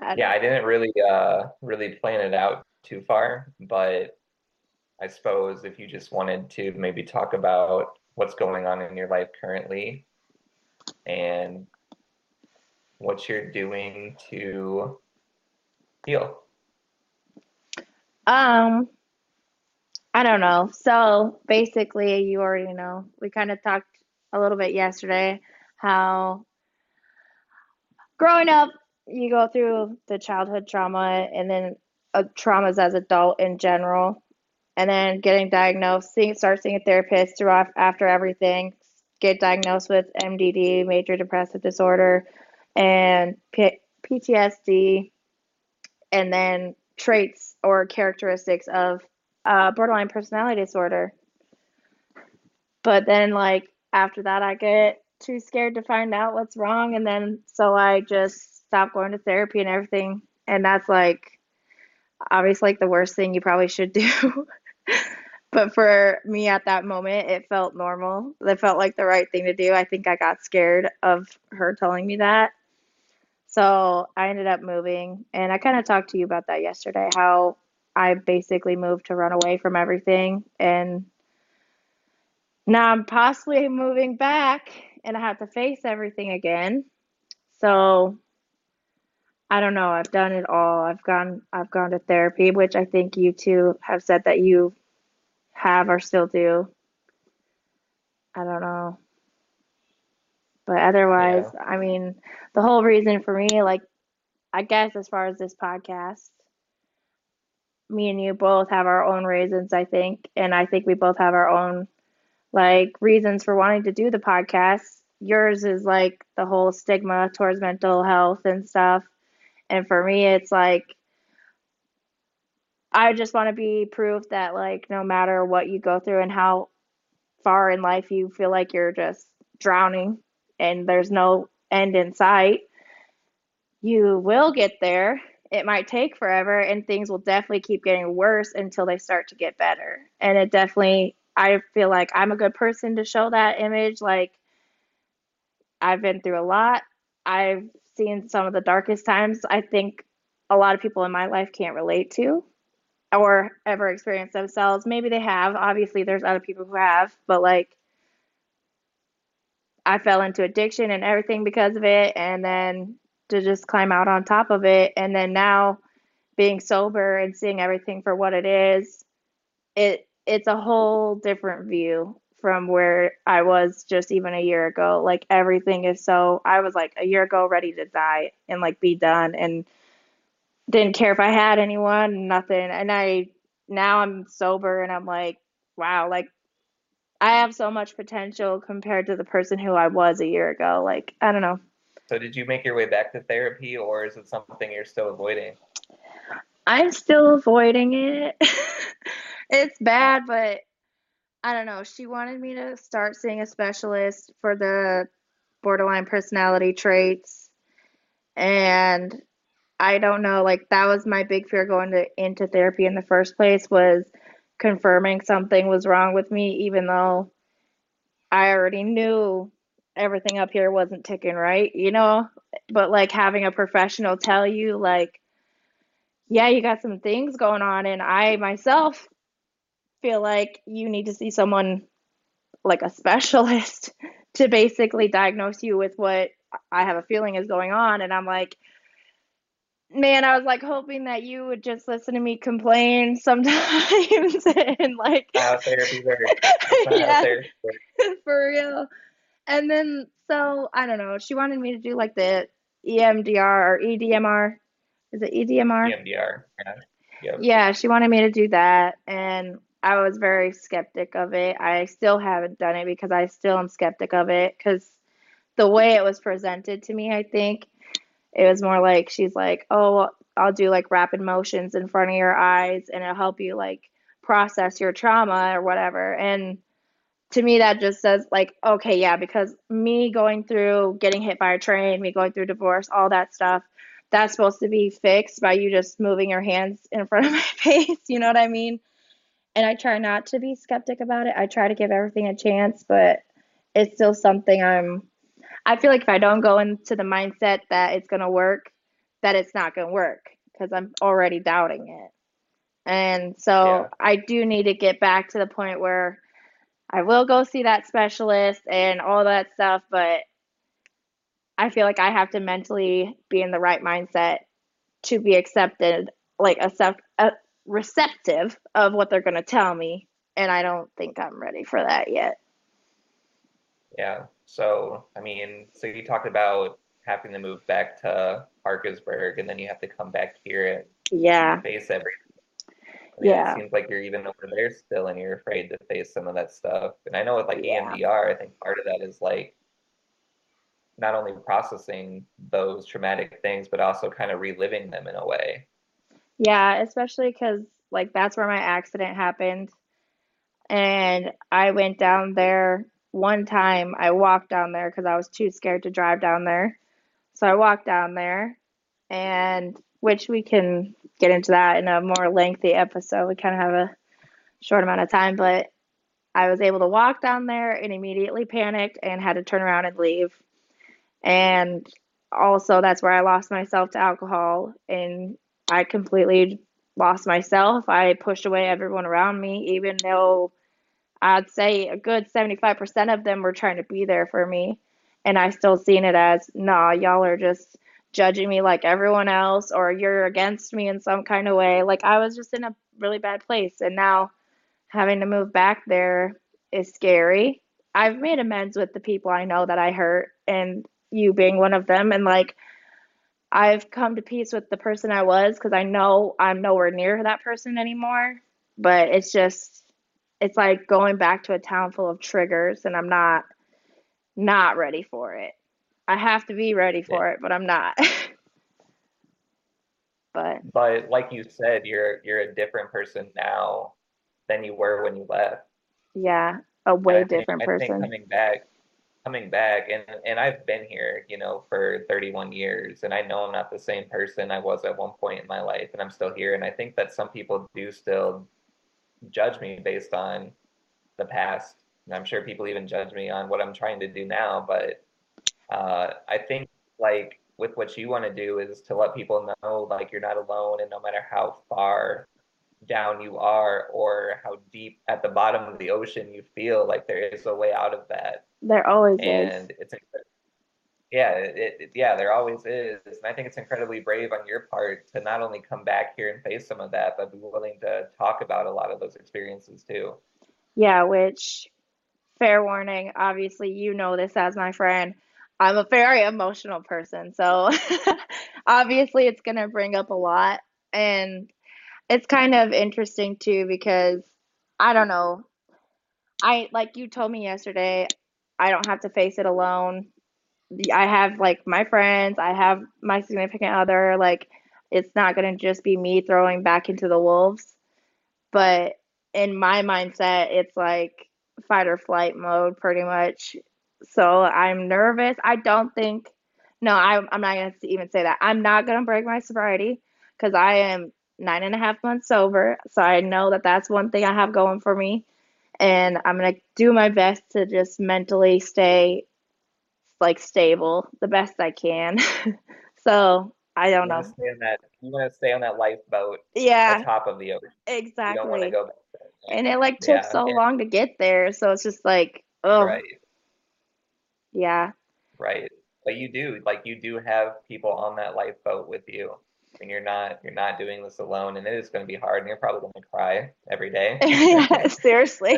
I Yeah, I didn't really uh really plan it out too far, but I suppose if you just wanted to maybe talk about what's going on in your life currently and what you're doing to heal. Um, I don't know. So basically, you already know. We kind of talked a little bit yesterday how growing up, you go through the childhood trauma and then uh, traumas as adult in general, and then getting diagnosed, seeing, start seeing a therapist throughout after everything, get diagnosed with MDD, major depressive disorder, and P- PTSD, and then traits or characteristics of uh, borderline personality disorder. But then, like, after that, I get too scared to find out what's wrong. And then, so I just stop going to therapy and everything. And that's like, obviously, like the worst thing you probably should do. but for me at that moment, it felt normal. It felt like the right thing to do. I think I got scared of her telling me that. So I ended up moving. And I kind of talked to you about that yesterday how I basically moved to run away from everything. And now I'm possibly moving back and I have to face everything again. So I don't know. I've done it all. I've gone I've gone to therapy, which I think you two have said that you have or still do. I don't know. But otherwise, Yeah. I mean, the whole reason for me, like, I guess as far as this podcast, me and you both have our own reasons, I think. And I think we both have our own, like, reasons for wanting to do the podcast. Yours is like the whole stigma towards mental health and stuff. And for me, it's like, I just want to be proof that, like, no matter what you go through and how far in life you feel like you're just drowning and there's no end in sight, you will get there. It might take forever, and things will definitely keep getting worse until they start to get better. And it definitely, I feel like I'm a good person to show that image. Like, I've been through a lot. I've seen some of the darkest times I think a lot of people in my life can't relate to or ever experience themselves. Maybe they have. Obviously, there's other people who have, but like, I fell into addiction and everything because of it, and then to just climb out on top of it, and then now being sober and seeing everything for what it is, it it's a whole different view from where I was just even a year ago. Like everything is so I was like a year ago ready to die and like be done and didn't care if I had anyone, nothing. And I now I'm sober and I'm like, wow, like I have so much potential compared to the person who I was a year ago. Like, I don't know. So did you make your way back to therapy or is it something you're still avoiding? I'm still avoiding it. It's bad, but I don't know. She wanted me to start seeing a specialist for the borderline personality traits, and I don't know, like that was my big fear going to into therapy in the first place was confirming something was wrong with me, even though I already knew everything up here wasn't ticking right, you know? But like having a professional tell you, like, yeah, you got some things going on, and I myself feel like you need to see someone like a specialist to basically diagnose you with what I have a feeling is going on. And I'm like, man, I was like hoping that you would just listen to me complain sometimes and like, how therapy works. That's not how yeah, therapy for real. And then, so I don't know, she wanted me to do like the EMDR or EDMR. Is it EDMR? EMDR. Yeah. Yep. Yeah, she wanted me to do that, and I was very skeptic of it. I still haven't done it because I still am skeptic of it because the way it was presented to me, I think it was more like she's like, "Oh, I'll do like rapid motions in front of your eyes and it'll help you like process your trauma or whatever." And to me that just says like, "Okay, yeah, because me going through getting hit by a train, me going through divorce, all that stuff, that's supposed to be fixed by you just moving your hands in front of my face, you know what I mean? And I try not to be skeptic about it. I try to give everything a chance, but it's still something I'm I feel like if I don't go into the mindset that it's gonna work, that it's not going to work because I'm already doubting it. And so Yeah. I do need to get back to the point where I will go see that specialist and all that stuff, but I feel like I have to mentally be in the right mindset to be accepted, like accept, uh, receptive of what they're going to tell me. And I don't think I'm ready for that yet. Yeah. So, I mean, so you talked about having to move back to Parkersburg and then you have to come back here Yeah. and face everything. I mean, Yeah. It seems like you're even over there still and you're afraid to face some of that stuff. And I know with like Yeah. EMDR, I think part of that is like not only processing those traumatic things, but also kind of reliving them in a way. Yeah, especially because like that's where my accident happened. And I went down there one time. I walked down there because I was too scared to drive down there. So I walked down there, and which we can get into that in a more lengthy episode. We kind of have a short amount of time, but I was able to walk down there and immediately panicked and had to turn around and leave. And also, that's where I lost myself to alcohol, and I completely lost myself. I pushed away everyone around me, even though I'd say a good 75% of them were trying to be there for me. And I still seen it as, nah, y'all are just judging me like everyone else, or you're against me in some kind of way. Like I was just in a really bad place. And now having to move back there is scary. I've made amends with the people I know that I hurt, and you being one of them. And like, I've come to peace with the person I was because I know I'm nowhere near that person anymore. But it's just, it's like going back to a town full of triggers, and I'm not not ready for it. I have to be ready Yeah. for it, but I'm not. But But like you said, you're you're a different person now than you were when you left. yeah, a way I think different I think coming back, coming back, and and I've been here, you know, for 31 years, and I know I'm not the same person I was at one point in my life, and I'm still here. And I think that some people do still judge me based on the past. And I'm sure people even judge me on what I'm trying to do now. But uh, I think like with what you want to do is to let people know like you're not alone, and no matter how far down you are or how deep at the bottom of the ocean you feel like there is a way out of that There always is. and it's yeah it, it yeah there always is and i think it's incredibly brave on your part to not only come back here and face some of that but be willing to talk about a lot of those experiences too Yeah, which, fair warning, obviously, you know this as my friend. I'm a very emotional person. So, obviously, it's going to bring up a lot. And it's kind of interesting too because I don't know. I, like you told me yesterday, I don't have to face it alone. I have like my friends, I have my significant other. Like, it's not going to just be me throwing back into the wolves. But in my mindset, it's like fight or flight mode pretty much. So I'm nervous. I don't think, no, I'm, I'm not going to even say that. I'm not going to break my sobriety because I am nine and a half months sober. So I know that that's one thing I have going for me. And I'm going to do my best to just mentally stay like stable the best I can. so I don't you know. stay on that you want to stay on that lifeboat Yeah, atop of the ocean you don't want to exactly. go back there. And it like took yeah so and- long to get there. So it's just like, oh, right yeah. right but you do like you do have people on that lifeboat with you and you're not you're not doing this alone and it is going to be hard and you're probably going to cry every day yeah, Seriously.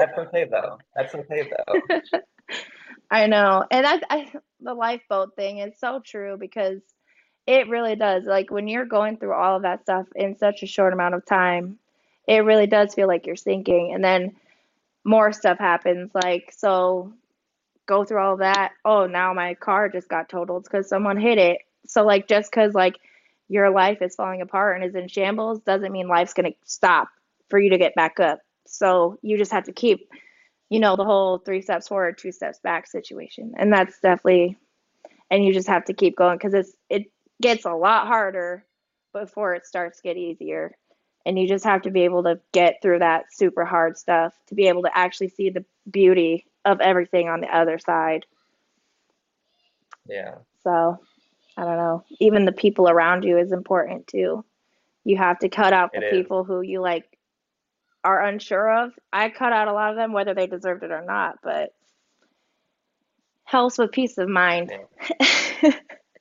that's okay though that's okay though I know. And I, I the lifeboat thing is so true because it really does. Like when you're going through all of that stuff in such a short amount of time, it really does feel like you're sinking. And then more stuff happens. Like, so go through all that. Oh, now my car just got totaled because someone hit it. So, like, just because, like, your life is falling apart and is in shambles doesn't mean life's going to stop for you to get back up. So, you just have to keep, you know, the whole three steps forward, two steps back situation. And that's definitely, and you just have to keep going because it's, it gets a lot harder before it starts to get easier. And you just have to be able to get through that super hard stuff to be able to actually see the beauty of everything on the other side. yeah So I don't know, even the people around you is important too. You have to cut out the It is. people who you like are unsure of. I cut out a lot of them, whether they deserved it or not, but helps with peace of mind. Yeah,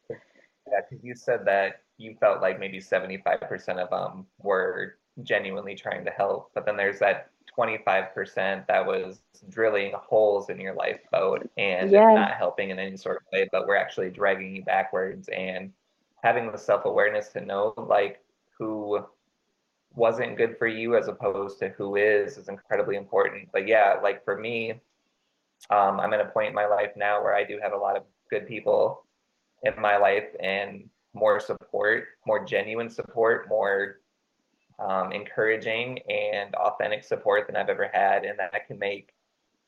because you said that you felt like maybe 75% of them were genuinely trying to help, but then there's that 25% that was drilling holes in your lifeboat and Yeah. not helping in any sort of way, but we're actually dragging you backwards and having the self-awareness to know like who wasn't good for you as opposed to who is is incredibly important. But yeah, like for me, um, I'm at a point in my life now where I do have a lot of good people in my life and more support, more genuine support, more um, encouraging and authentic support than I've ever had. And that can make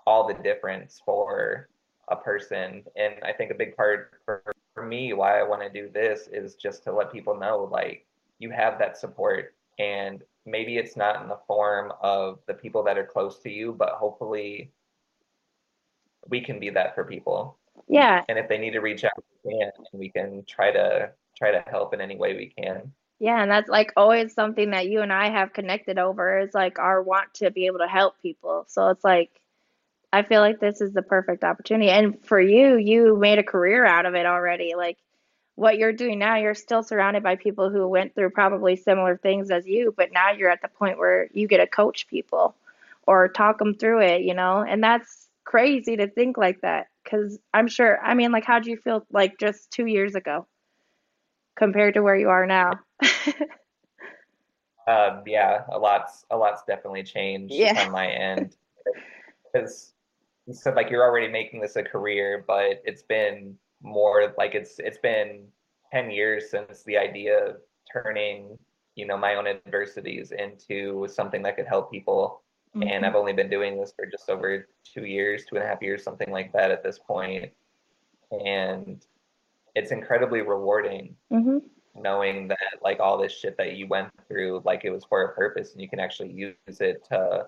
all the difference for a person. And I think a big part for, for me, why I want to do this is just to let people know like you have that support. And maybe it's not in the form of the people that are close to you, but hopefully we can be that for people Yeah, and if they need to reach out we can and we can try to try to help in any way we can yeah, and that's like always something that you and I have connected over is like our want to be able to help people. So it's like I feel like this is the perfect opportunity. And for you, you made a career out of it already. Like what you're doing now, you're still surrounded by people who went through probably similar things as you, but now you're at the point where you get to coach people or talk them through it, you know? And that's crazy to think like that because I'm sure, I mean, like, how do you feel like just two years ago compared to where you are now? um, yeah a lot's a lot's definitely changed Yeah. on my end because you said like you're already making this a career but it's been more like it's it's been 10 years since the idea of turning you know my own adversities into something that could help people and I've only been doing this for just over two years, two and a half years, something like that at this point. And it's incredibly rewarding hmm knowing that like all this shit that you went through, like it was for a purpose and you can actually use it to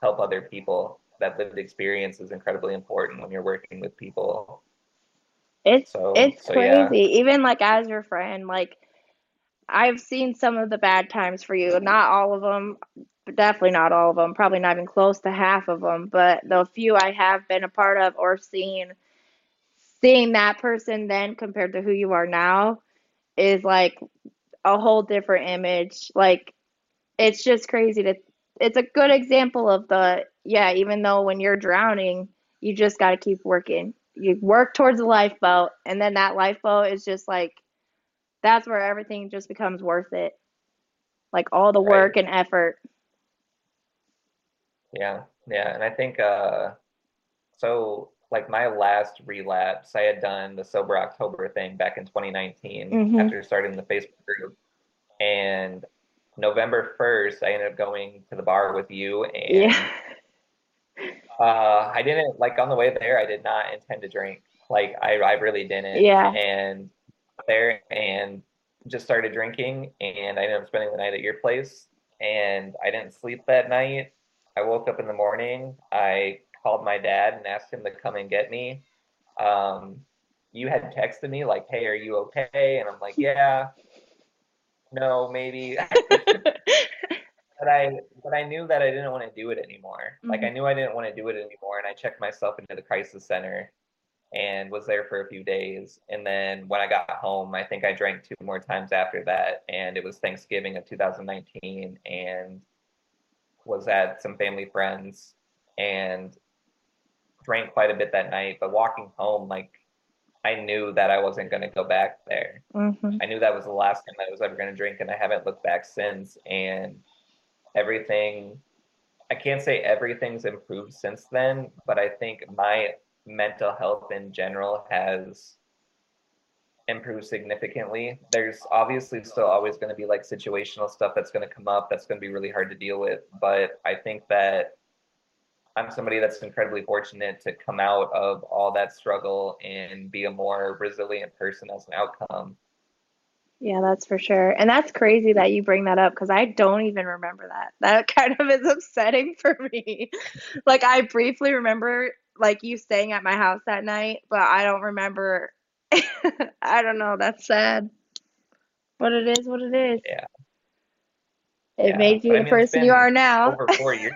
help other people. That lived experience is incredibly important when you're working with people. It's So it's so yeah. crazy. Even like as your friend, like I've seen some of the bad times for you. Not all of them, definitely not all of them. Probably not even close to half of them. But the few I have been a part of or seen, seeing that person then compared to who you are now is like a whole different image. Like it's just crazy to. It's a good example of the yeah. Even though when you're drowning, you just got to keep working. You work towards the lifeboat, and then that lifeboat is just like that's where everything just becomes worth it. Like all the Right. work and effort. Yeah, yeah, and I think uh, so. Like my last relapse, I had done the sober October thing back in 2019 Mhm. after starting the Facebook group, and November 1st, I ended up going to the bar with you, and Yeah. uh, I didn't like on the way there. I did not intend to drink. Like I, I really didn't. Yeah. And there and just started drinking, and I ended up spending the night at your place, and I didn't sleep that night. I woke up in the morning. I called my dad and asked him to come and get me. Um, you had texted me like, "Hey, are you okay?" And I'm like, "Yeah." No, maybe. but I but I knew that I didn't want to do it anymore. Like I knew I didn't want to do it anymore, and I checked myself into the crisis center and was there for a few days. And then when I got home, I think I drank two more times after that, and it was Thanksgiving of 2019, and was at some family friends and drank quite a bit that night. But walking home, like I knew that I wasn't going to go back there. hmm I knew that was the last time I was ever going to drink, and I haven't looked back since. And everything, I can't say everything's improved since then, but I think my mental health in general has improved significantly. There's obviously still always going to be like situational stuff that's going to come up that's going to be really hard to deal with, but I think that I'm somebody that's incredibly fortunate to come out of all that struggle and be a more resilient person as an outcome. Yeah, that's for sure. And that's crazy that you bring that up because I don't even remember that. That kind of is upsetting for me. Like I briefly remember like you staying at my house that night, but I don't remember I don't know. That's sad. But it is what it is. Yeah. It Yeah. made you But I the mean, person you are now. Over four years.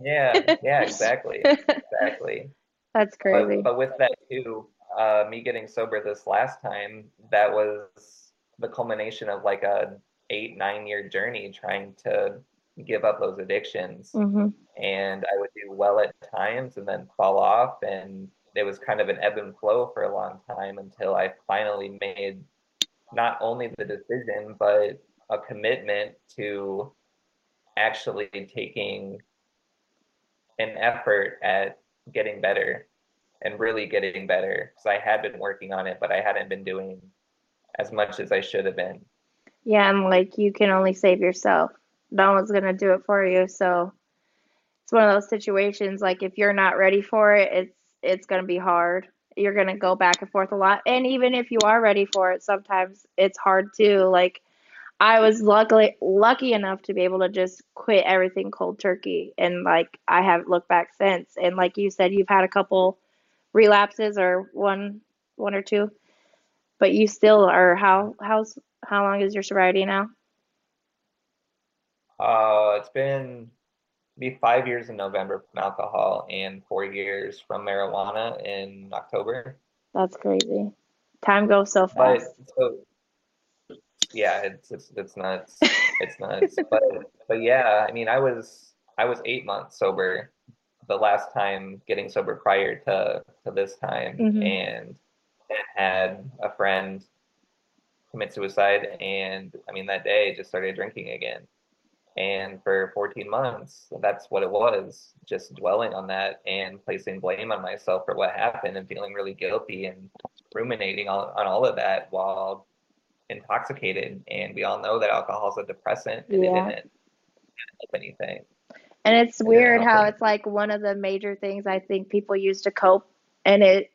Yeah, yeah, exactly. Exactly. That's crazy. But, but with that too, uh, me getting sober this last time, that was the culmination of like a eight, nine year journey trying to give up those addictions. hmm And I would do well at times and then fall off. And it was kind of an ebb and flow for a long time until I finally made not only the decision, but a commitment to actually taking an effort at getting better and really getting better because I had been working on it, but I hadn't been doing as much as I should have been. Yeah, and like you can only save yourself. No one's gonna do it for you. So it's one of those situations like if you're not ready for it, it's it's gonna be hard. You're gonna go back and forth a lot. And even if you are ready for it, sometimes it's hard too. Like I was luckily lucky enough to be able to just quit everything cold turkey and like I haven't looked back since. And like you said, you've had a couple relapses or one one or two, but you still are how how's how long is your sobriety now? Uh, it's been be five years in November from alcohol and four years from marijuana in October. That's crazy. Time goes so But fast. so yeah, it's it's it's nuts. It's nuts. but but yeah, I mean, I was I was eight months sober the last time getting sober prior to to this time, Mhm. and had a friend commit suicide, and I mean that day just started drinking again. And for 14 months, that's what it was, just dwelling on that and placing blame on myself for what happened and feeling really guilty and ruminating on, on all of that while intoxicated. And we all know that alcohol is a depressant and Yeah. it didn't help anything. And it's weird how it's like one of the major things I think people use to cope, and it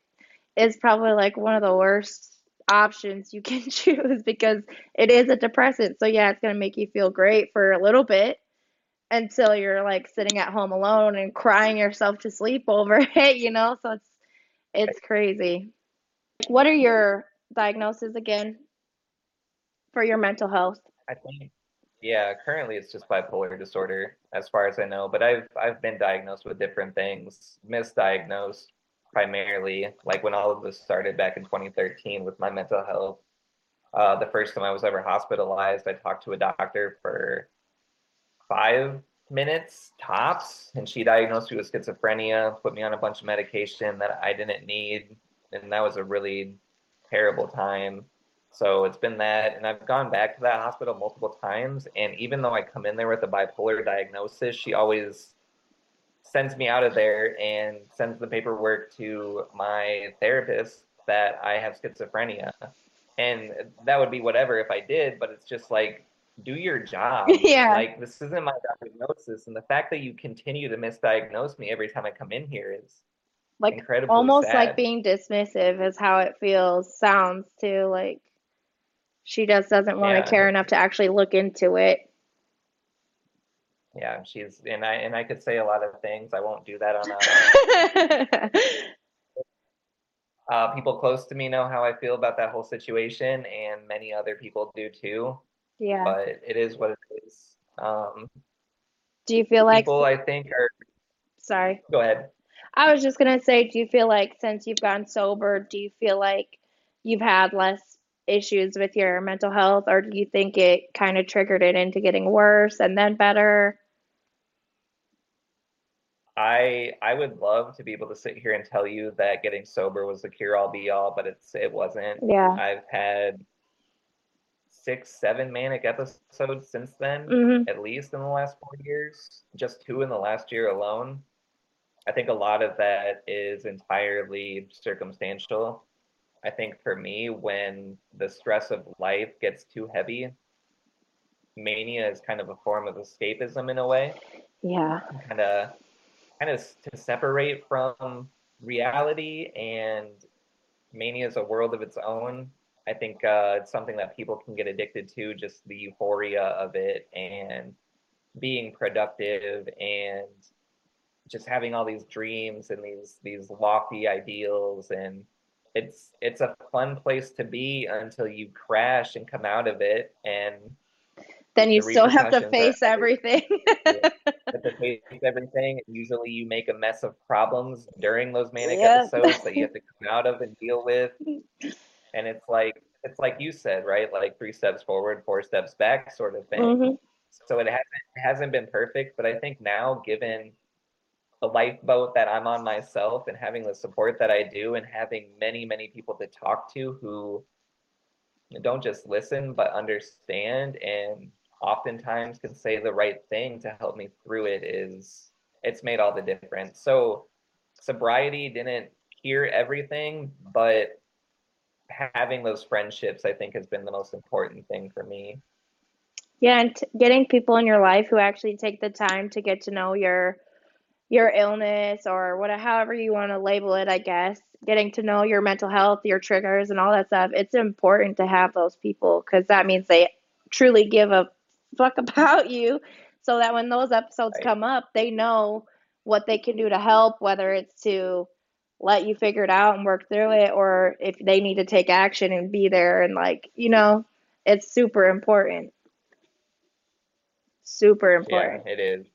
is probably like one of the worst options you can choose because it is a depressant. So yeah, it's gonna make you feel great for a little bit until you're like sitting at home alone and crying yourself to sleep over it, you know? So it's it's crazy. What are your diagnoses again for your mental health? I think, yeah, currently it's just bipolar disorder, as far as I know. But I've I've been diagnosed with different things, misdiagnosed primarily, like when all of this started back in 2013 with my mental health. Uh, the first time I was ever hospitalized, I talked to a doctor for five minutes tops, and she diagnosed me with schizophrenia, put me on a bunch of medication that I didn't need, and that was a really terrible time. So it's been that, and I've gone back to that hospital multiple times. And even though I come in there with a bipolar diagnosis, she always sends me out of there and sends the paperwork to my therapist that I have schizophrenia. And that would be whatever if I did, but it's just like, do your job. Yeah. Like, this isn't my diagnosis. And the fact that you continue to misdiagnose me every time I come in here is Like almost sad. like being dismissive is how it feels, sounds too. Like she just doesn't want Yeah. to care enough to actually look into it. Yeah, she's and I and I could say a lot of things. I won't do that on a Uh, people close to me know how I feel about that whole situation, and many other people do too. Yeah. But it is what it is. Um, Do you feel like, people, I think, are. sorry, Go ahead. I was just gonna say, do you feel like since you've gotten sober, do you feel like you've had less issues with your mental health, or do you think it kind of triggered it into getting worse and then better? I I would love to be able to sit here and tell you that getting sober was the cure all be all, but it's it wasn't. Yeah. I've had six, seven manic episodes since then. hmm at least in the last four years, just two in the last year alone. I think a lot of that is entirely circumstantial. I think for me, when the stress of life gets too heavy, mania is kind of a form of escapism in a way, Yeah. kind of, kind of to separate from reality. And mania is a world of its own. I think uh, it's something that people can get addicted to, just the euphoria of it and being productive and just having all these dreams and these these lofty ideals and it's it's a fun place to be until you crash and come out of it and then you the still have to face are- everything. have to face everything. Usually, you make a mess of problems during those manic Yep. episodes that you have to come out of and deal with. And it's like it's like you said, right? Like three steps forward, four steps back, sort of thing. Mhm. So it hasn't it hasn't been perfect, but I think now, given the lifeboat that I'm on myself, and having the support that I do, and having many many people to talk to who don't just listen but understand and oftentimes can say the right thing to help me through it is it's made all the difference. So sobriety didn't cure everything but having those friendships i think has been the most important thing for me. Yeah, and t- getting people in your life who actually take the time to get to know your your illness or whatever however you want to label it, I guess. Getting to know your mental health, your triggers and all that stuff. It's important to have those people cuz that means they truly give a fuck about you so that when those episodes Right. come up, they know what they can do to help, whether it's to let you figure it out and work through it or if they need to take action and be there and like, you know, it's super important. Super important. yeah it is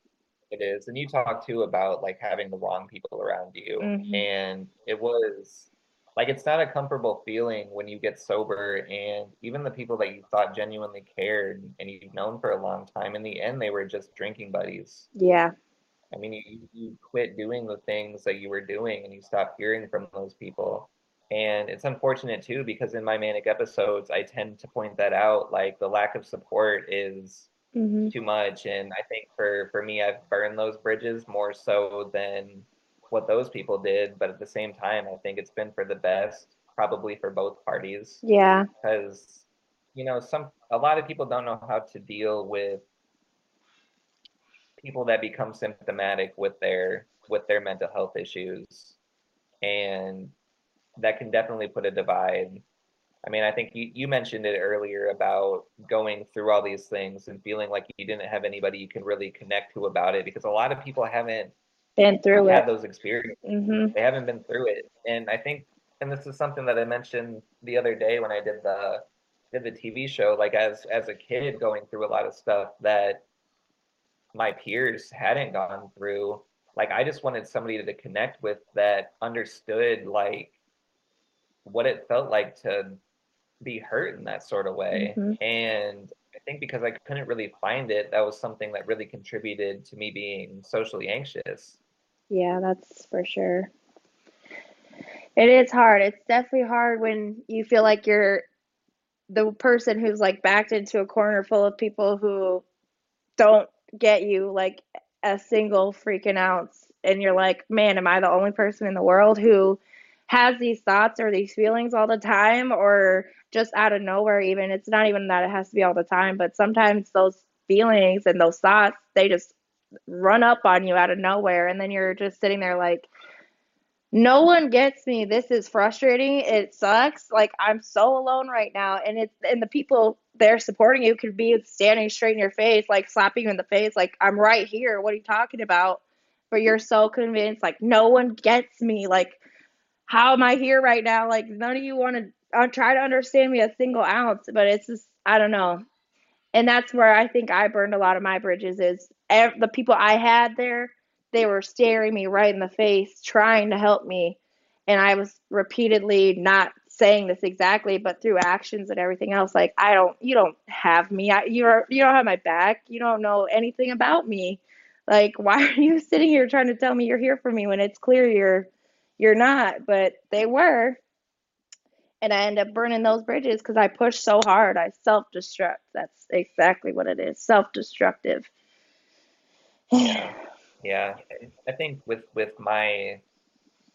it is and you talk too about like having the wrong people around you Mhm. and it was like it's not a comfortable feeling when you get sober and even the people that you thought genuinely cared and you've known for a long time in the end they were just drinking buddies Yeah. I mean, you, you quit doing the things that you were doing and you stop hearing from those people. And it's unfortunate too, because in my manic episodes, I tend to point that out. Like the lack of support is hmm too much. And I think for, for me, I've burned those bridges more so than what those people did. But at the same time, I think it's been for the best, probably for both parties Yeah. because you know some a lot of people don't know how to deal with people that become symptomatic with their with their mental health issues and that can definitely put a divide i mean i think you, you mentioned it earlier about going through all these things and feeling like you didn't have anybody you can really connect to about it because a lot of people haven't Been through had it. those experiences. Hmm they haven't been through it. And i think and this is something that i mentioned the other day when i did the did the tv show like as as a kid going through a lot of stuff that my peers hadn't gone through like i just wanted somebody to connect with that understood like what it felt like to be hurt in that sort of way Mhm. and i think because i couldn't really find it that was something that really contributed to me being socially anxious Yeah, that's for sure. It is hard. It's definitely hard when you feel like you're the person who's like backed into a corner full of people who don't get you like a single freaking ounce. And you're like, man, am I the only person in the world who has these thoughts or these feelings all the time or just out of nowhere even? It's not even that it has to be all the time, but sometimes those feelings and those thoughts, they just run up on you out of nowhere. And then you're just sitting there like no one gets me. This is frustrating. It sucks. Like i'm so alone right now. And it's and the people there supporting you could be standing straight in your face like slapping you in the face like i'm right here. What are you talking about? But you're so convinced like no one gets me. Like how am i here right now? Like none of you want to try to understand me a single ounce but it's just i don't know and that's where I think I burned a lot of my bridges is ev- the people I had there, they were staring me right in the face, trying to help me. And I was repeatedly not saying this exactly, but through actions and everything else, like, I don't, you don't have me. I, you're, you don't have my back. You don't know anything about me. Like, why are you sitting here trying to tell me you're here for me when it's clear you're, you're not? But they were and I end up burning those bridges because I push so hard. I self destruct. That's exactly what it is self destructive. Yeah. Yeah, I think with with my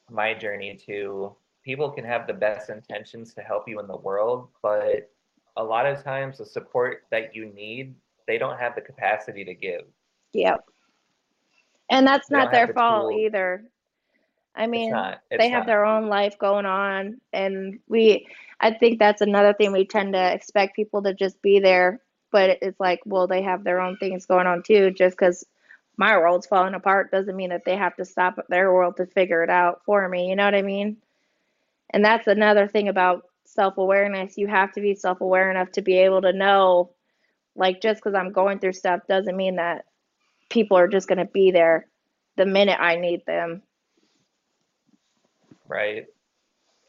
my journey too, people can have the best intentions to help you in the world, but a lot of times the support that you need, they don't have the capacity to give. Yep. And that's They not their the fault tools. either. I mean, not. they have not. their own life going on, and we, I think that's another thing we tend to expect people to just be there, but it's like, well, they have their own things going on too. Just because my world's falling apart doesn't mean that they have to stop their world to figure it out for me. You know what I mean? And that's another thing about self awareness. You have to be self aware enough to be able to know, like, just because I'm going through stuff doesn't mean that people are just going to be there the minute I need them. Right.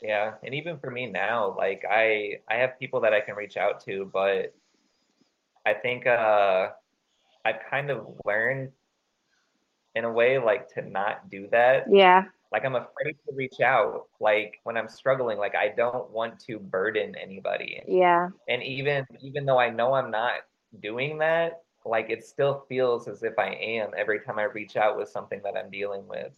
Yeah. And even for me now, like I I have people that I can reach out to, but I think uh I've kind of learned in a way like to not do that. Yeah. Like I'm afraid to reach out like when I'm struggling like I don't want to burden anybody. Yeah. And even even though I know I'm not doing that, like it still feels as if I am every time I reach out with something that I'm dealing with.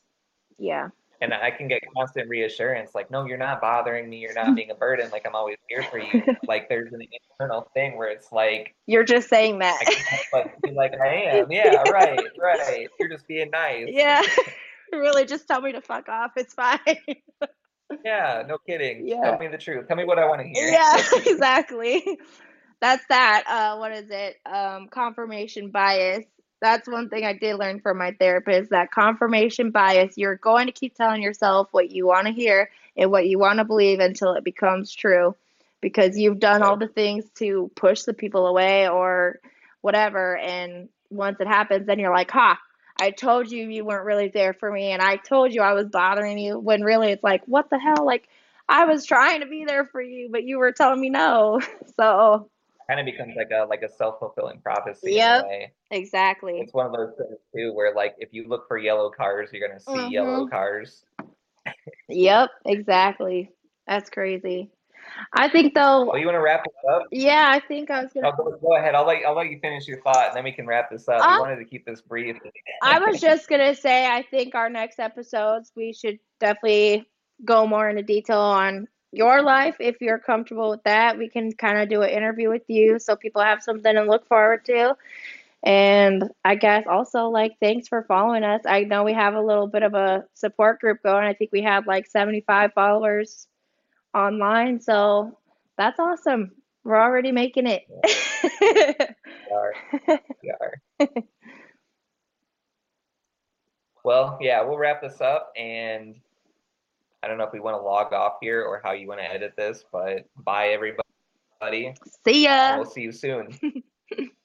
Yeah. And I can get constant reassurance, like, no, you're not bothering me. You're not being a burden. Like, I'm always here for you. like, there's an internal thing where it's like, You're just saying that. I but be like, I am. Yeah, right, right. You're just being nice. yeah. really, just tell me to fuck off. It's fine. Yeah, no kidding. Yeah. Tell me the truth. Tell me what I want to hear. yeah, exactly. That's that. Uh, what is it? Um, confirmation bias. That's one thing I did learn from my therapist that confirmation bias, you're going to keep telling yourself what you want to hear and what you want to believe until it becomes true because you've done all the things to push the people away or whatever. And once it happens, then you're like, ha, I told you you weren't really there for me and I told you I was bothering you when really it's like, what the hell? Like, I was trying to be there for you, but you were telling me no. So, Kind of becomes like a like a self fulfilling prophecy Yep. in a way. exactly. It's one of those things too where like if you look for yellow cars, you're gonna see yellow Mhm. cars. Yep, exactly. That's crazy. I think though, Well, you want to wrap this up? yeah, I think I was Oh, gonna. go, go ahead. I'll let I'll let you finish your thought, and then we can wrap this up. Uh, we wanted to keep this brief. I was just gonna say, I think our next episodes we should definitely go more into detail on your life if you're comfortable with that. We can kind of do an interview with you so people have something to look forward to. And I guess also like thanks for following us. I know we have a little bit of a support group going. I think we have like 75 followers online, so that's awesome. We're already making it. We are. We are. well, yeah, we'll wrap this up, and I don't know if we want to log off here or how you want to edit this, but bye everybody. See ya. and We'll see you soon.